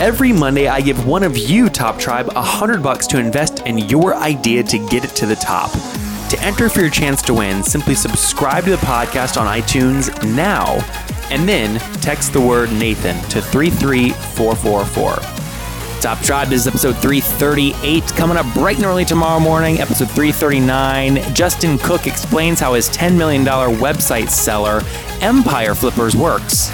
Every Monday, I give one of you, Top Tribe, a hundred bucks to invest in your idea to get it to the top. To enter for your chance to win, simply subscribe to the podcast on iTunes now, and then text the word Nathan to 33444. Top Tribe this is episode 338. Coming up bright and early tomorrow morning, episode 339. Justin Cook explains how his $10 million website seller, Empire Flippers, works.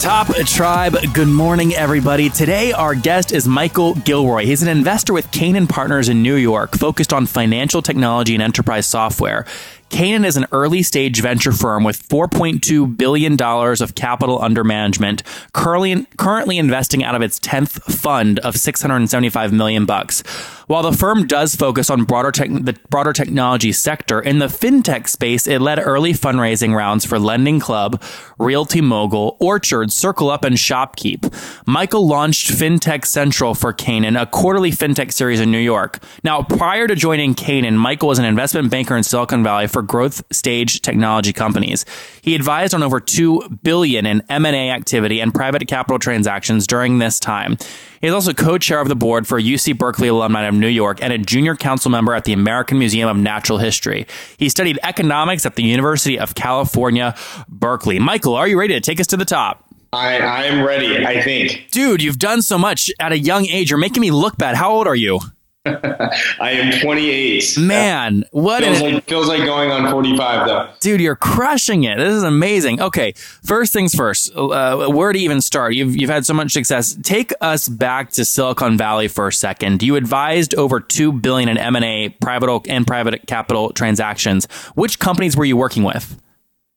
Top Tribe, good morning, everybody. Today, our guest is Michael Gilroy. He's an investor with Canaan Partners in New York, focused on financial technology and enterprise software. Canaan is an early stage venture firm with $4.2 billion of capital under management, currently, currently investing out of its 10th fund of 675 million bucks. While the firm does focus on broader the broader technology sector, in the fintech space, it led early fundraising rounds for Lending Club, Realty Mogul, Orchard, Circle Up, and Shopkeep. Michael launched FinTech Central for Canaan, a quarterly fintech series in New York. Now, prior to joining Canaan, Michael was an investment banker in Silicon Valley for growth stage technology companies. He advised on over 2 billion in M&A activity and private capital transactions during this time. He is also co-chair of the board for UC Berkeley alumni of New York and a junior council member at the American Museum of Natural History. He studied economics at the University of California, Berkeley. Michael, are you ready to take us to the top? I, I am ready, I think. Dude, you've done so much at a young age. You're making me look bad. How old are you? I am 28. Man, what feels an- like feels like going on 45 though. dude you're crushing it. This is amazing. Okay first things first. Uh, where to even start? You've, you've had so much success. Take us back to silicon valley for a second. You advised over 2 billion in m&a private and private capital transactions. Which companies were you working with?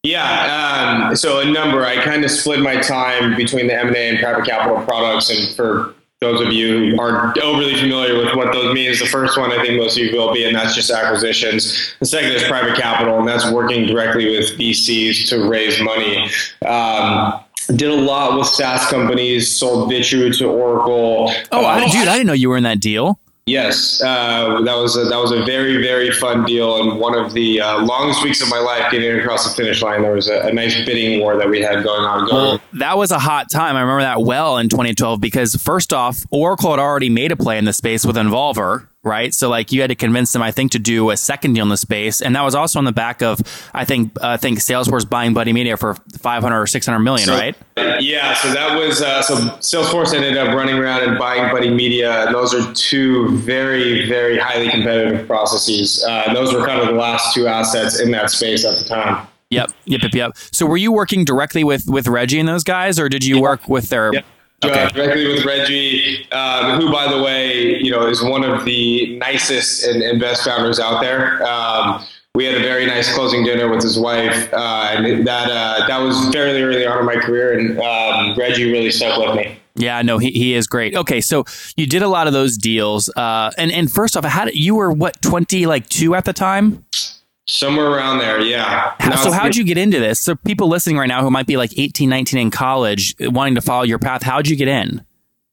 Yeah, um, so a number. I kind of split my time between the M&A and private capital products, and for those of you who aren't overly familiar with what those means, the first one I think most of you will be, and that's just acquisitions. The second is private capital, and that's working directly with VCs to raise money. Um, did a lot with SaaS companies, sold Vitrue to Oracle. oh I, Uh, dude i didn't know you were in that deal Yes, uh, that was a, that was a very very fun deal and one of the uh, longest weeks of my life getting across the finish line. There was a, a nice bidding war that we had going on. Going. Well, that was a hot time. I remember that well in 2012 because first off, Oracle had already made a play in the space with Involver, right? So like you had to convince them, I think, to do a second deal in the space, and that was also on the back of I think uh, I think Salesforce buying Buddy Media for 500 or 600 million, So- right? Yeah, so that was uh, so Salesforce ended up running around and buying Buddy Media, and those are two very very highly competitive processes. Uh, those were kind of the last two assets in that space at the time. Yep, yep, yep, yep. So were you working directly with with Reggie and those guys, or did you work with their? Yep. Okay. Uh, directly with Reggie, um, who, by the way, you know, is one of the nicest and, and best founders out there. Um, we had a very nice closing dinner with his wife, uh, and that uh, that was fairly early on in my career, and um, Reggie really stuck with me. Yeah, no, he, he is great. Okay, so you did a lot of those deals, uh, and and first off, how did, you were what twenty like two at the time? Somewhere around there, yeah. Now so how'd you get into this? So people listening right now who might be like 18, 19 in college uh, wanting to follow your path, how'd you get in?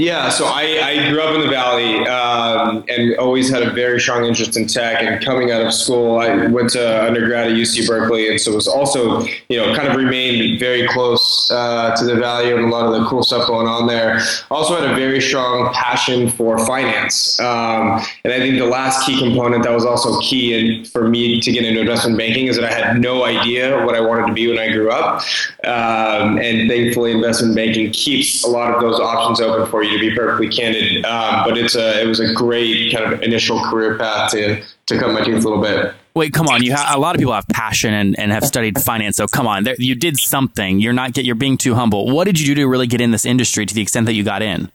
Yeah, so I, I grew up in the Valley um, and always had a very strong interest in tech. And coming out of school, I went to undergrad at UC Berkeley, and so was also, you know, kind of remained very close uh, to the Valley and a lot of the cool stuff going on there. Also had a very strong passion for finance, um, and I think the last key component that was also key in, for me to get into investment banking is that I had no idea what I wanted to be when I grew up, um, and thankfully, investment banking keeps a lot of those options open for you. To be perfectly candid, um, but it's a it was a great kind of initial career path to to cut my teeth a little bit. Wait, come on. You ha- a lot of people have passion and, and have studied finance. So come on, there, you did something. You're not get. You're being too humble. What did you do to really get in this industry to the extent that you got in?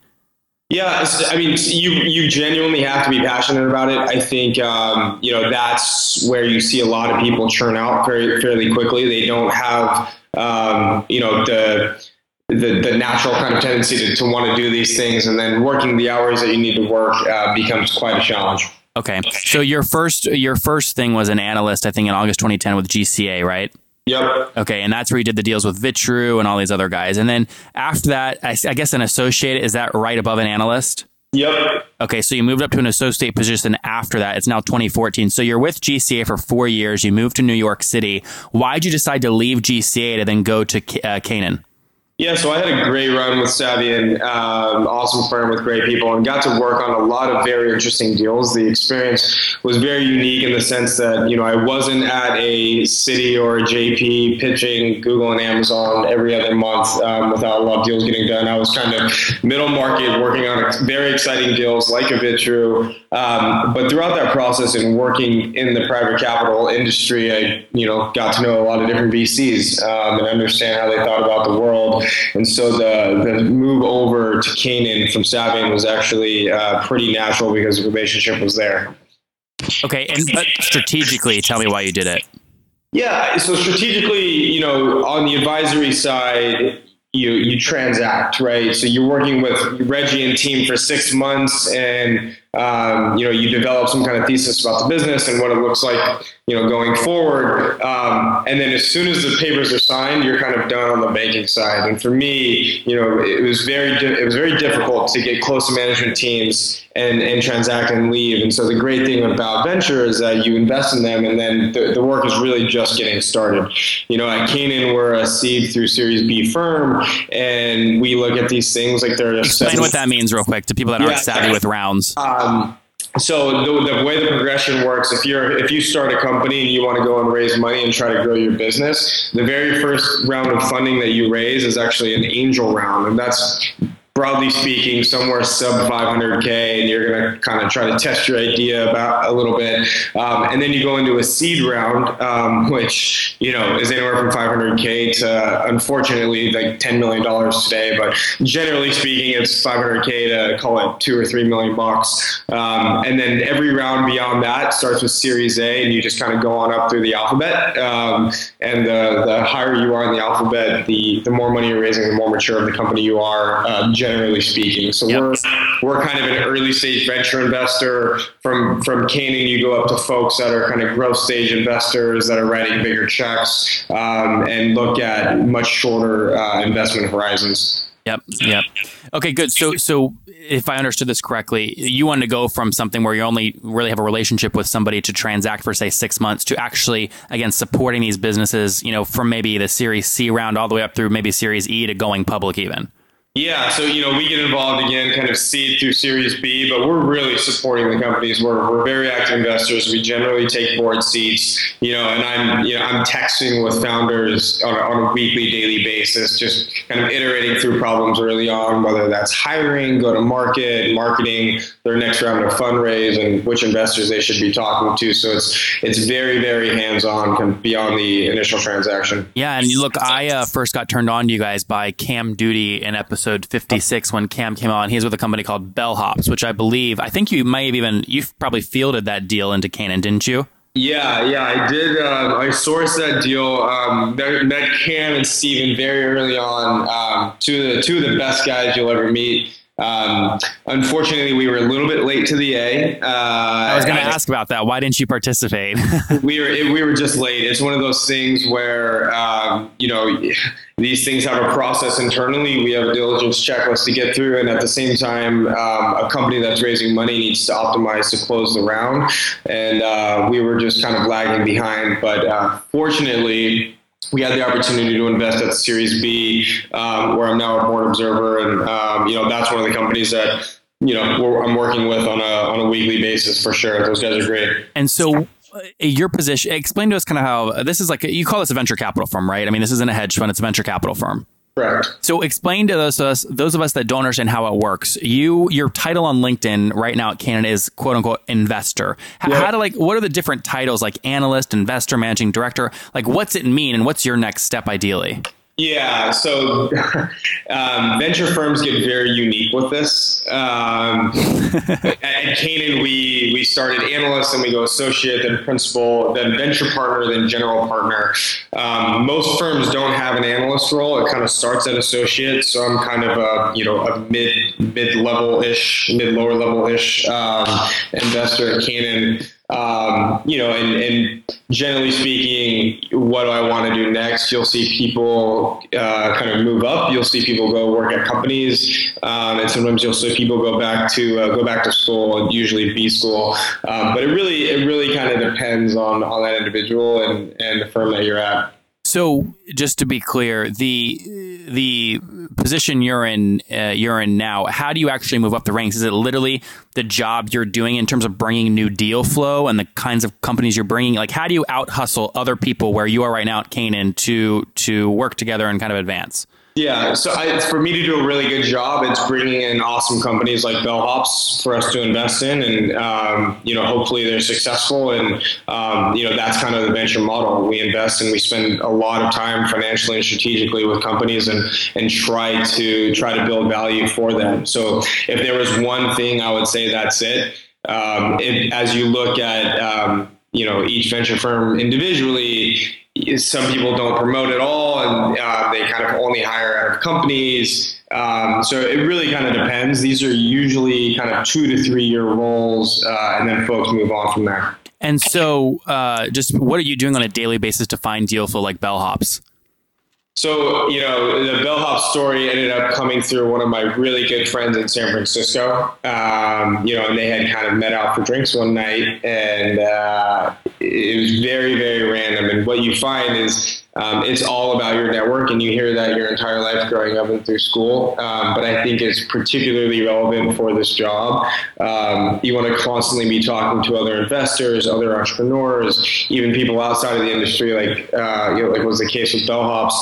Yeah, I mean, you you genuinely have to be passionate about it. I think um, you know that's where you see a lot of people churn out very fairly quickly. They don't have um, you know the the, the natural kind of tendency to, to want to do these things, and then working the hours that you need to work uh, becomes quite a challenge. Okay, so your first your first thing was an analyst, I think, in August 2010 with GCA, right? Yep. Okay, and that's where you did the deals with Vitrue and all these other guys. And then after that, I, I guess an associate is that right above an analyst? Yep. Okay, so you moved up to an associate position after that. It's now 2014. So you're with GCA for four years. You moved to New York City. Why'd you decide to leave GCA to then go to uh, Canaan? Yeah, so I had a great run with Savvian, um, awesome firm with great people, and got to work on a lot of very interesting deals. The experience was very unique in the sense that you know I wasn't at a Citi or a JP pitching Google and Amazon every other month um, without a lot of deals getting done. I was kind of middle market, working on very exciting deals like a Vitrue. Um, but throughout that process and working in the private capital industry, I you know got to know a lot of different VCs um, and understand how they thought about the world and so the, the move over to Canaan from Savvian was actually uh, pretty natural because the relationship was there. Okay, and but strategically, tell me why you did it. Yeah, so strategically, you know, on the advisory side, you you transact, right? So you're working with Reggie and team for six months, and um, you know you develop some kind of thesis about the business and what it looks like you know, going forward. Um, and then as soon as the papers are signed, you're kind of done on the banking side. And for me, you know, it was very di- it was very difficult to get close to management teams and and transact and leave. And so the great thing about venture is that you invest in them, and then the, the work is really just getting started. You know, at Canaan, we're a seed through Series B firm, and we look at these things like they're explain seven- what that means real quick to people that aren't yeah, savvy with rounds. Um, so the, the, way the progression works if you're if you start a company and you want to go and raise money and try to grow your business the very first round of funding that you raise is actually an angel round and that's broadly speaking, somewhere sub 500K, and you're going to kind of try to test your idea about a little bit. Um, and then you go into a seed round, um, which, you know, is anywhere from 500K to, unfortunately, like $10 million today. But generally speaking, it's 500K to call it two or three million bucks. Um, and then every round beyond that starts with Series A, and you just kind of go on up through the alphabet. Um, and the, the higher you are in the alphabet, the, the more money you're raising, the more mature of the company you are. Uh, generally speaking. So yep. we're we're kind of an early stage venture investor. From from Canaan, you go up to folks that are kind of growth stage investors that are writing bigger checks um, and look at much shorter uh, investment horizons. Yep. Yep. Okay. Good. So so if I understood this correctly, you want to go from something where you only really have a relationship with somebody to transact for say six months to actually again supporting these businesses, you know, from maybe the Series C round all the way up through maybe Series E to going public even. Yeah, so you know we get involved again, kind of seed through Series B, but we're really supporting the companies. We're, we're very active investors. We generally take board seats, you know, and I'm you know I'm texting with founders on a, on a weekly, daily basis, just kind of iterating through problems early on, whether that's hiring, go to market, marketing, their next round of fundraise, and which investors they should be talking to. So it's it's very very hands on beyond the initial transaction. Yeah, and look, I uh, first got turned on to you guys by Cam Doody in episode episode 56 when Cam came on. He's with a company called Bellhops, which I believe, I think you might have even, you've probably fielded that deal into Canaan, didn't you? Yeah, yeah, I did. Uh, I sourced that deal. Um, met Cam and Steven very early on. Um, two of the two of the best guys you'll ever meet. Um, unfortunately, we were a little bit late to the A. Uh, I was going to ask about that. Why didn't you participate? we were we were just late. It's one of those things where um, you know these things have a process internally. We have a diligence checklist to get through, and at the same time, um, a company that's raising money needs to optimize to close the round. And uh, we were just kind of lagging behind. But uh, fortunately we had the opportunity to invest at Series B, um, where I'm now a board observer, and um, you know that's one of the companies that you know I'm working with on a on a weekly basis for sure. Those guys are great. And so. Uh, your position, explain to us kind of how this is like, you call this a venture capital firm, right? I mean, this isn't a hedge fund, it's a venture capital firm. Correct. So explain to those us those of us that don't understand how it works. You your title on LinkedIn right now at Canaan is quote unquote investor. How, yeah. how to like what are the different titles like analyst, investor, managing director? Like what's it mean and what's your next step ideally? Yeah, so um, venture firms get very unique with this. Um, at, Canaan, we we started analyst, and we go associate, then principal, then venture partner, then general partner. Um, most firms don't have an analyst role; it kind of starts at associate. So I'm kind of a you know a mid mid level ish, mid lower level ish um, investor at Canaan. Um, you know, and, and, generally speaking, what do I want to do next? You'll see people uh, kind of move up. You'll see people go work at companies, um, and sometimes you'll see people go back to uh, go back to school, usually B school. Um, but it really it really kind of depends on on that individual and and the firm that you're at. So, just to be clear, the the position you're in uh, you're in now, how do you actually move up the ranks? Is it literally the job you're doing in terms of bringing new deal flow and the kinds of companies you're bringing? Like, how do you out hustle other people where you are right now at Canaan to to work together and kind of advance? Yeah, so I, for me to do a really good job, it's bringing in awesome companies like Bellhops for us to invest in, and um, you know, hopefully they're successful. And um, you know, that's kind of the venture model. We invest and we spend a lot of time financially and strategically with companies, and and try to try to build value for them. So if there was one thing, I would say that's it. Um, it as you look at um, you know each venture firm individually some people don't promote at all and uh, they kind of only hire out of companies. Um, so it really kind of depends. These are usually kind of two to three year roles, uh, and then folks move on from there. And so, uh, just what are you doing on a daily basis to find deal flow like bellhops? So, you know, the bellhop story ended up coming through one of my really good friends in San Francisco. Um, you know, and they had kind of met out for drinks one night, and uh, it was very, very random. And what you find is um, it's all about your network, and you hear that your entire life growing up and through school. Um, but I think it's particularly relevant for this job. Um, you want to constantly be talking to other investors, other entrepreneurs, even people outside of the industry, like uh, you know, like was the case with Bellhops.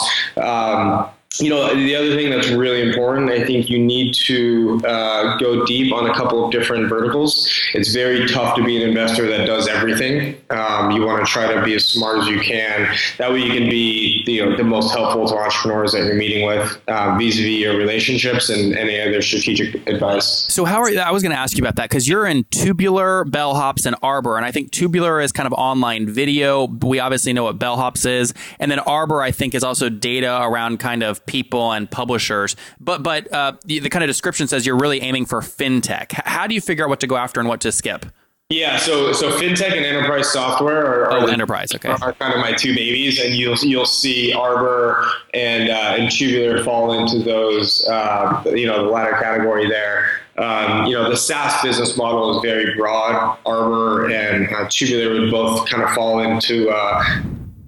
You know, the other thing that's really important, I think you need to uh, go deep on a couple of different verticals. It's very tough to be an investor that does everything. Um, you want to try to be as smart as you can. That way, you can be you know the most helpful to entrepreneurs that you're meeting with uh, vis-a-vis your relationships and any other strategic advice. So, how are you, I was going to ask you about that because you're in Tubular, Bellhops, and Arbor, and I think Tubular is kind of online video. We obviously know what Bellhops is, and then Arbor, I think, is also data around kind of people and publishers. But but uh, the, the, kind of description says you're really aiming for fintech. How do you figure out what to go after and what to skip? Yeah, so so fintech and enterprise software are, are oh the, enterprise okay are kind of my two babies, and you'll you'll see Arbor and uh, and Tubular fall into those uh, you know the latter category there. Um, you know the SaaS business model is very broad. Arbor and uh, Tubular would both kind of fall into uh,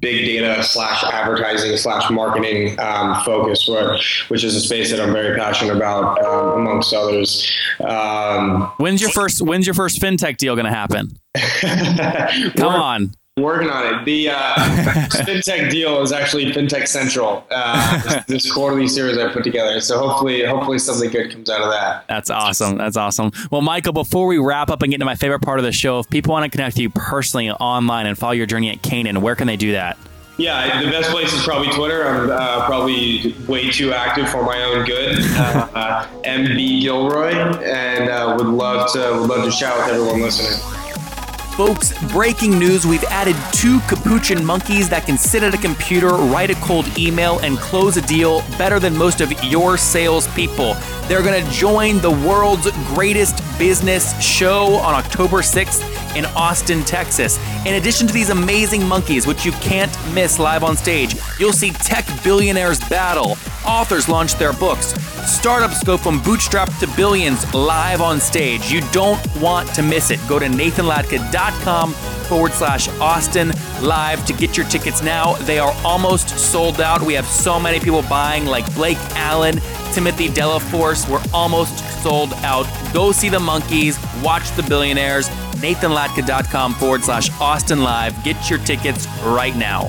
big data slash advertising slash marketing um, focus, where, which is a space that I'm very passionate about, um, amongst others. Um, when's your first When's your first fintech deal going to happen? Come on. Working on it. The uh, fintech deal is actually FinTech Central. Uh, this, this, quarterly series I put together. So hopefully, hopefully something good comes out of that. That's awesome. That's awesome. Well, Michael, before we wrap up and get into my favorite part of the show, if people want to connect with you personally online and follow your journey at Canaan, where can they do that? Yeah, the best place is probably Twitter. I'm uh, probably way too active for my own good. Uh, MB Gilroy, and uh, would love to would love to chat with everyone listening. Folks, breaking news we've added two capuchin monkeys that can sit at a computer, write a cold email, and close a deal better than most of your salespeople. They're going to join the world's greatest business show on October 6th in Austin, Texas. In addition to these amazing monkeys, which you can't miss live on stage, you'll see tech billionaires battle, authors launch their books, startups go from bootstrap to billions live on stage. You don't want to miss it. Go to nathanlatka.com forward slash Austin live to get your tickets now. They are almost sold out. We have so many people buying, like Blake Allen, Timothy Delaforce. We're almost sold out. Go see the monkeys, watch the billionaires. NathanLatka.com forward slash Austin Live. Get your tickets right now.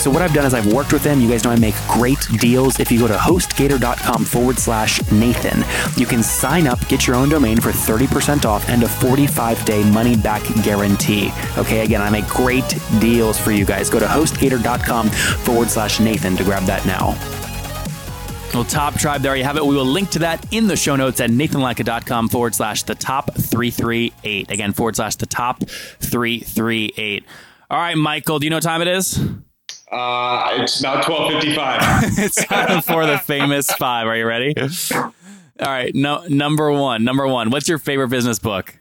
So what I've done is I've worked with them. You guys know I make great deals. If you go to hostgator.com forward slash Nathan, you can sign up, get your own domain for 30% off and a 45 day money back guarantee. Okay, again, I make great deals for you guys. Go to hostgator.com forward slash Nathan to grab that now. Well, Top Tribe, there you have it. We will link to that in the show notes at nathanlatka.com forward slash the top 338. Again, forward slash the top 338. All right, Michael, do you know what time it is? Uh, it's about twelve fifty five. it's time for the famous five. Are you ready? All right, no, number one. Number one. What's your favorite business book?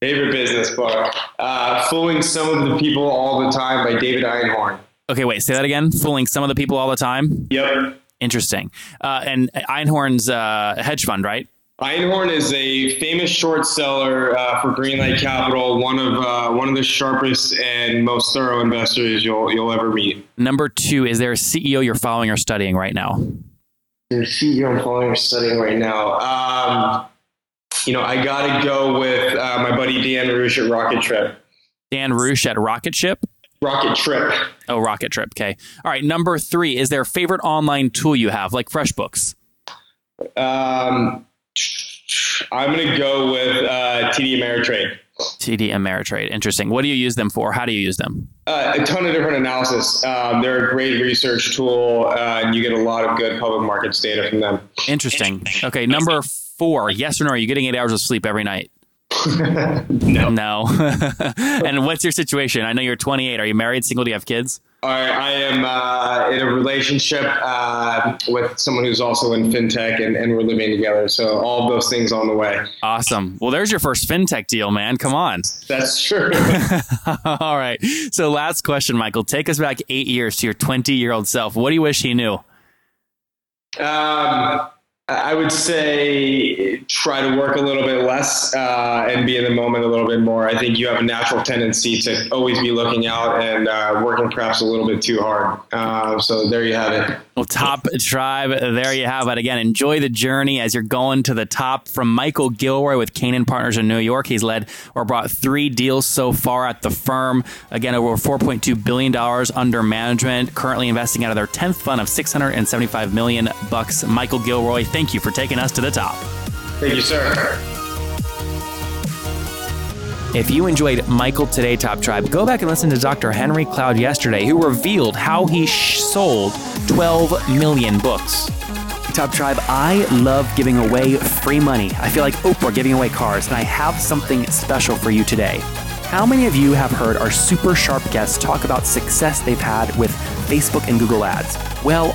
Favorite business book: uh, "Fooling Some of the People All the Time" by David Einhorn. Okay, wait. Say that again. Fooling some of the people all the time. Yep. Interesting. Uh, and Einhorn's uh, hedge fund, right? Einhorn is a famous short seller uh, for Greenlight Capital, one of uh, one of the sharpest and most thorough investors you'll you'll ever meet. Number two, is there a CEO you're following or studying right now? The CEO I'm following or studying right now. Um, you know, I got to go with uh, my buddy Dan Roosh at Rocket Trip. Dan Roosh at Rocket Ship? Rocket Trip. Oh, Rocket Trip. Okay. All right. Number three, is there a favorite online tool you have, like FreshBooks? Um, I'm going to go with uh, TD Ameritrade. TD Ameritrade. Interesting. What do you use them for? How do you use them? Uh, a ton of different analysis. Um, they're a great research tool, uh, and you get a lot of good public markets data from them. Interesting. Okay. Number four, yes or no? Are you getting eight hours of sleep every night? no. No. and what's your situation? I know you're 28. Are you married, single? Do you have kids? I, I am uh, in a relationship uh, with someone who's also in fintech, and, and we're living together. So all those things on the way. Awesome. Well, there's your first fintech deal, man. Come on. That's true. all right. So, last question, Michael. Take us back eight years to your 20 year old self. What do you wish he knew? Um, I would say try to work a little bit less uh, and be in the moment a little bit more. I think you have a natural tendency to always be looking out and uh, working perhaps a little bit too hard. Uh, so there you have it. Well, top tribe, there you have it. Again, enjoy the journey as you're going to the top. From Michael Gilroy with Canaan Partners in New York, he's led or brought three deals so far at the firm. Again, over 4.2 billion dollars under management. Currently investing out of their 10th fund of 675 million bucks. Michael Gilroy, thank you for taking us to the top. Thank you, sir. If you enjoyed Michael Today Top Tribe, go back and listen to Dr. Henry Cloud yesterday, who revealed how he sh- sold 12 million books. Top Tribe, I love giving away free money. I feel like Oprah giving away cars, and I have something special for you today. How many of you have heard our super sharp guests talk about success they've had with Facebook and Google Ads? Well,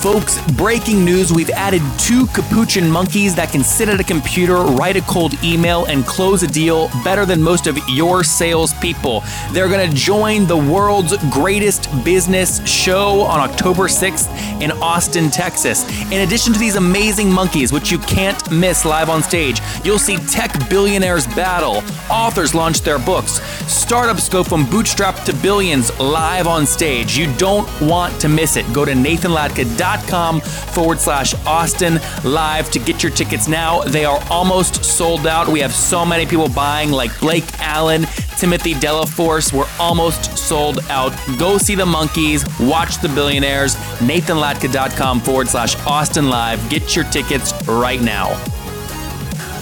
Folks, breaking news. We've added two capuchin monkeys that can sit at a computer, write a cold email, and close a deal better than most of your salespeople. They're going to join the world's greatest business show on October 6th in Austin, Texas. In addition to these amazing monkeys, which you can't miss live on stage, you'll see tech billionaires battle, authors launch their books, startups go from bootstrap to billions live on stage. You don't want to miss it. Go to nathanlatka.com forward slash Austin live to get your tickets now. They are almost sold out. We have so many people buying, like Blake Allen, Timothy Delaforce. We're almost sold out. Go see the monkeys, watch the billionaires. NathanLatka.com forward slash Austin live. Get your tickets right now.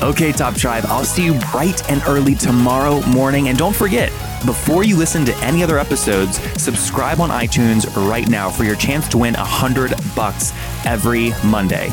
Okay, Top Tribe, I'll see you bright and early tomorrow morning. And don't forget, before you listen to any other episodes, subscribe on iTunes right now for your chance to win a hundred bucks every Monday.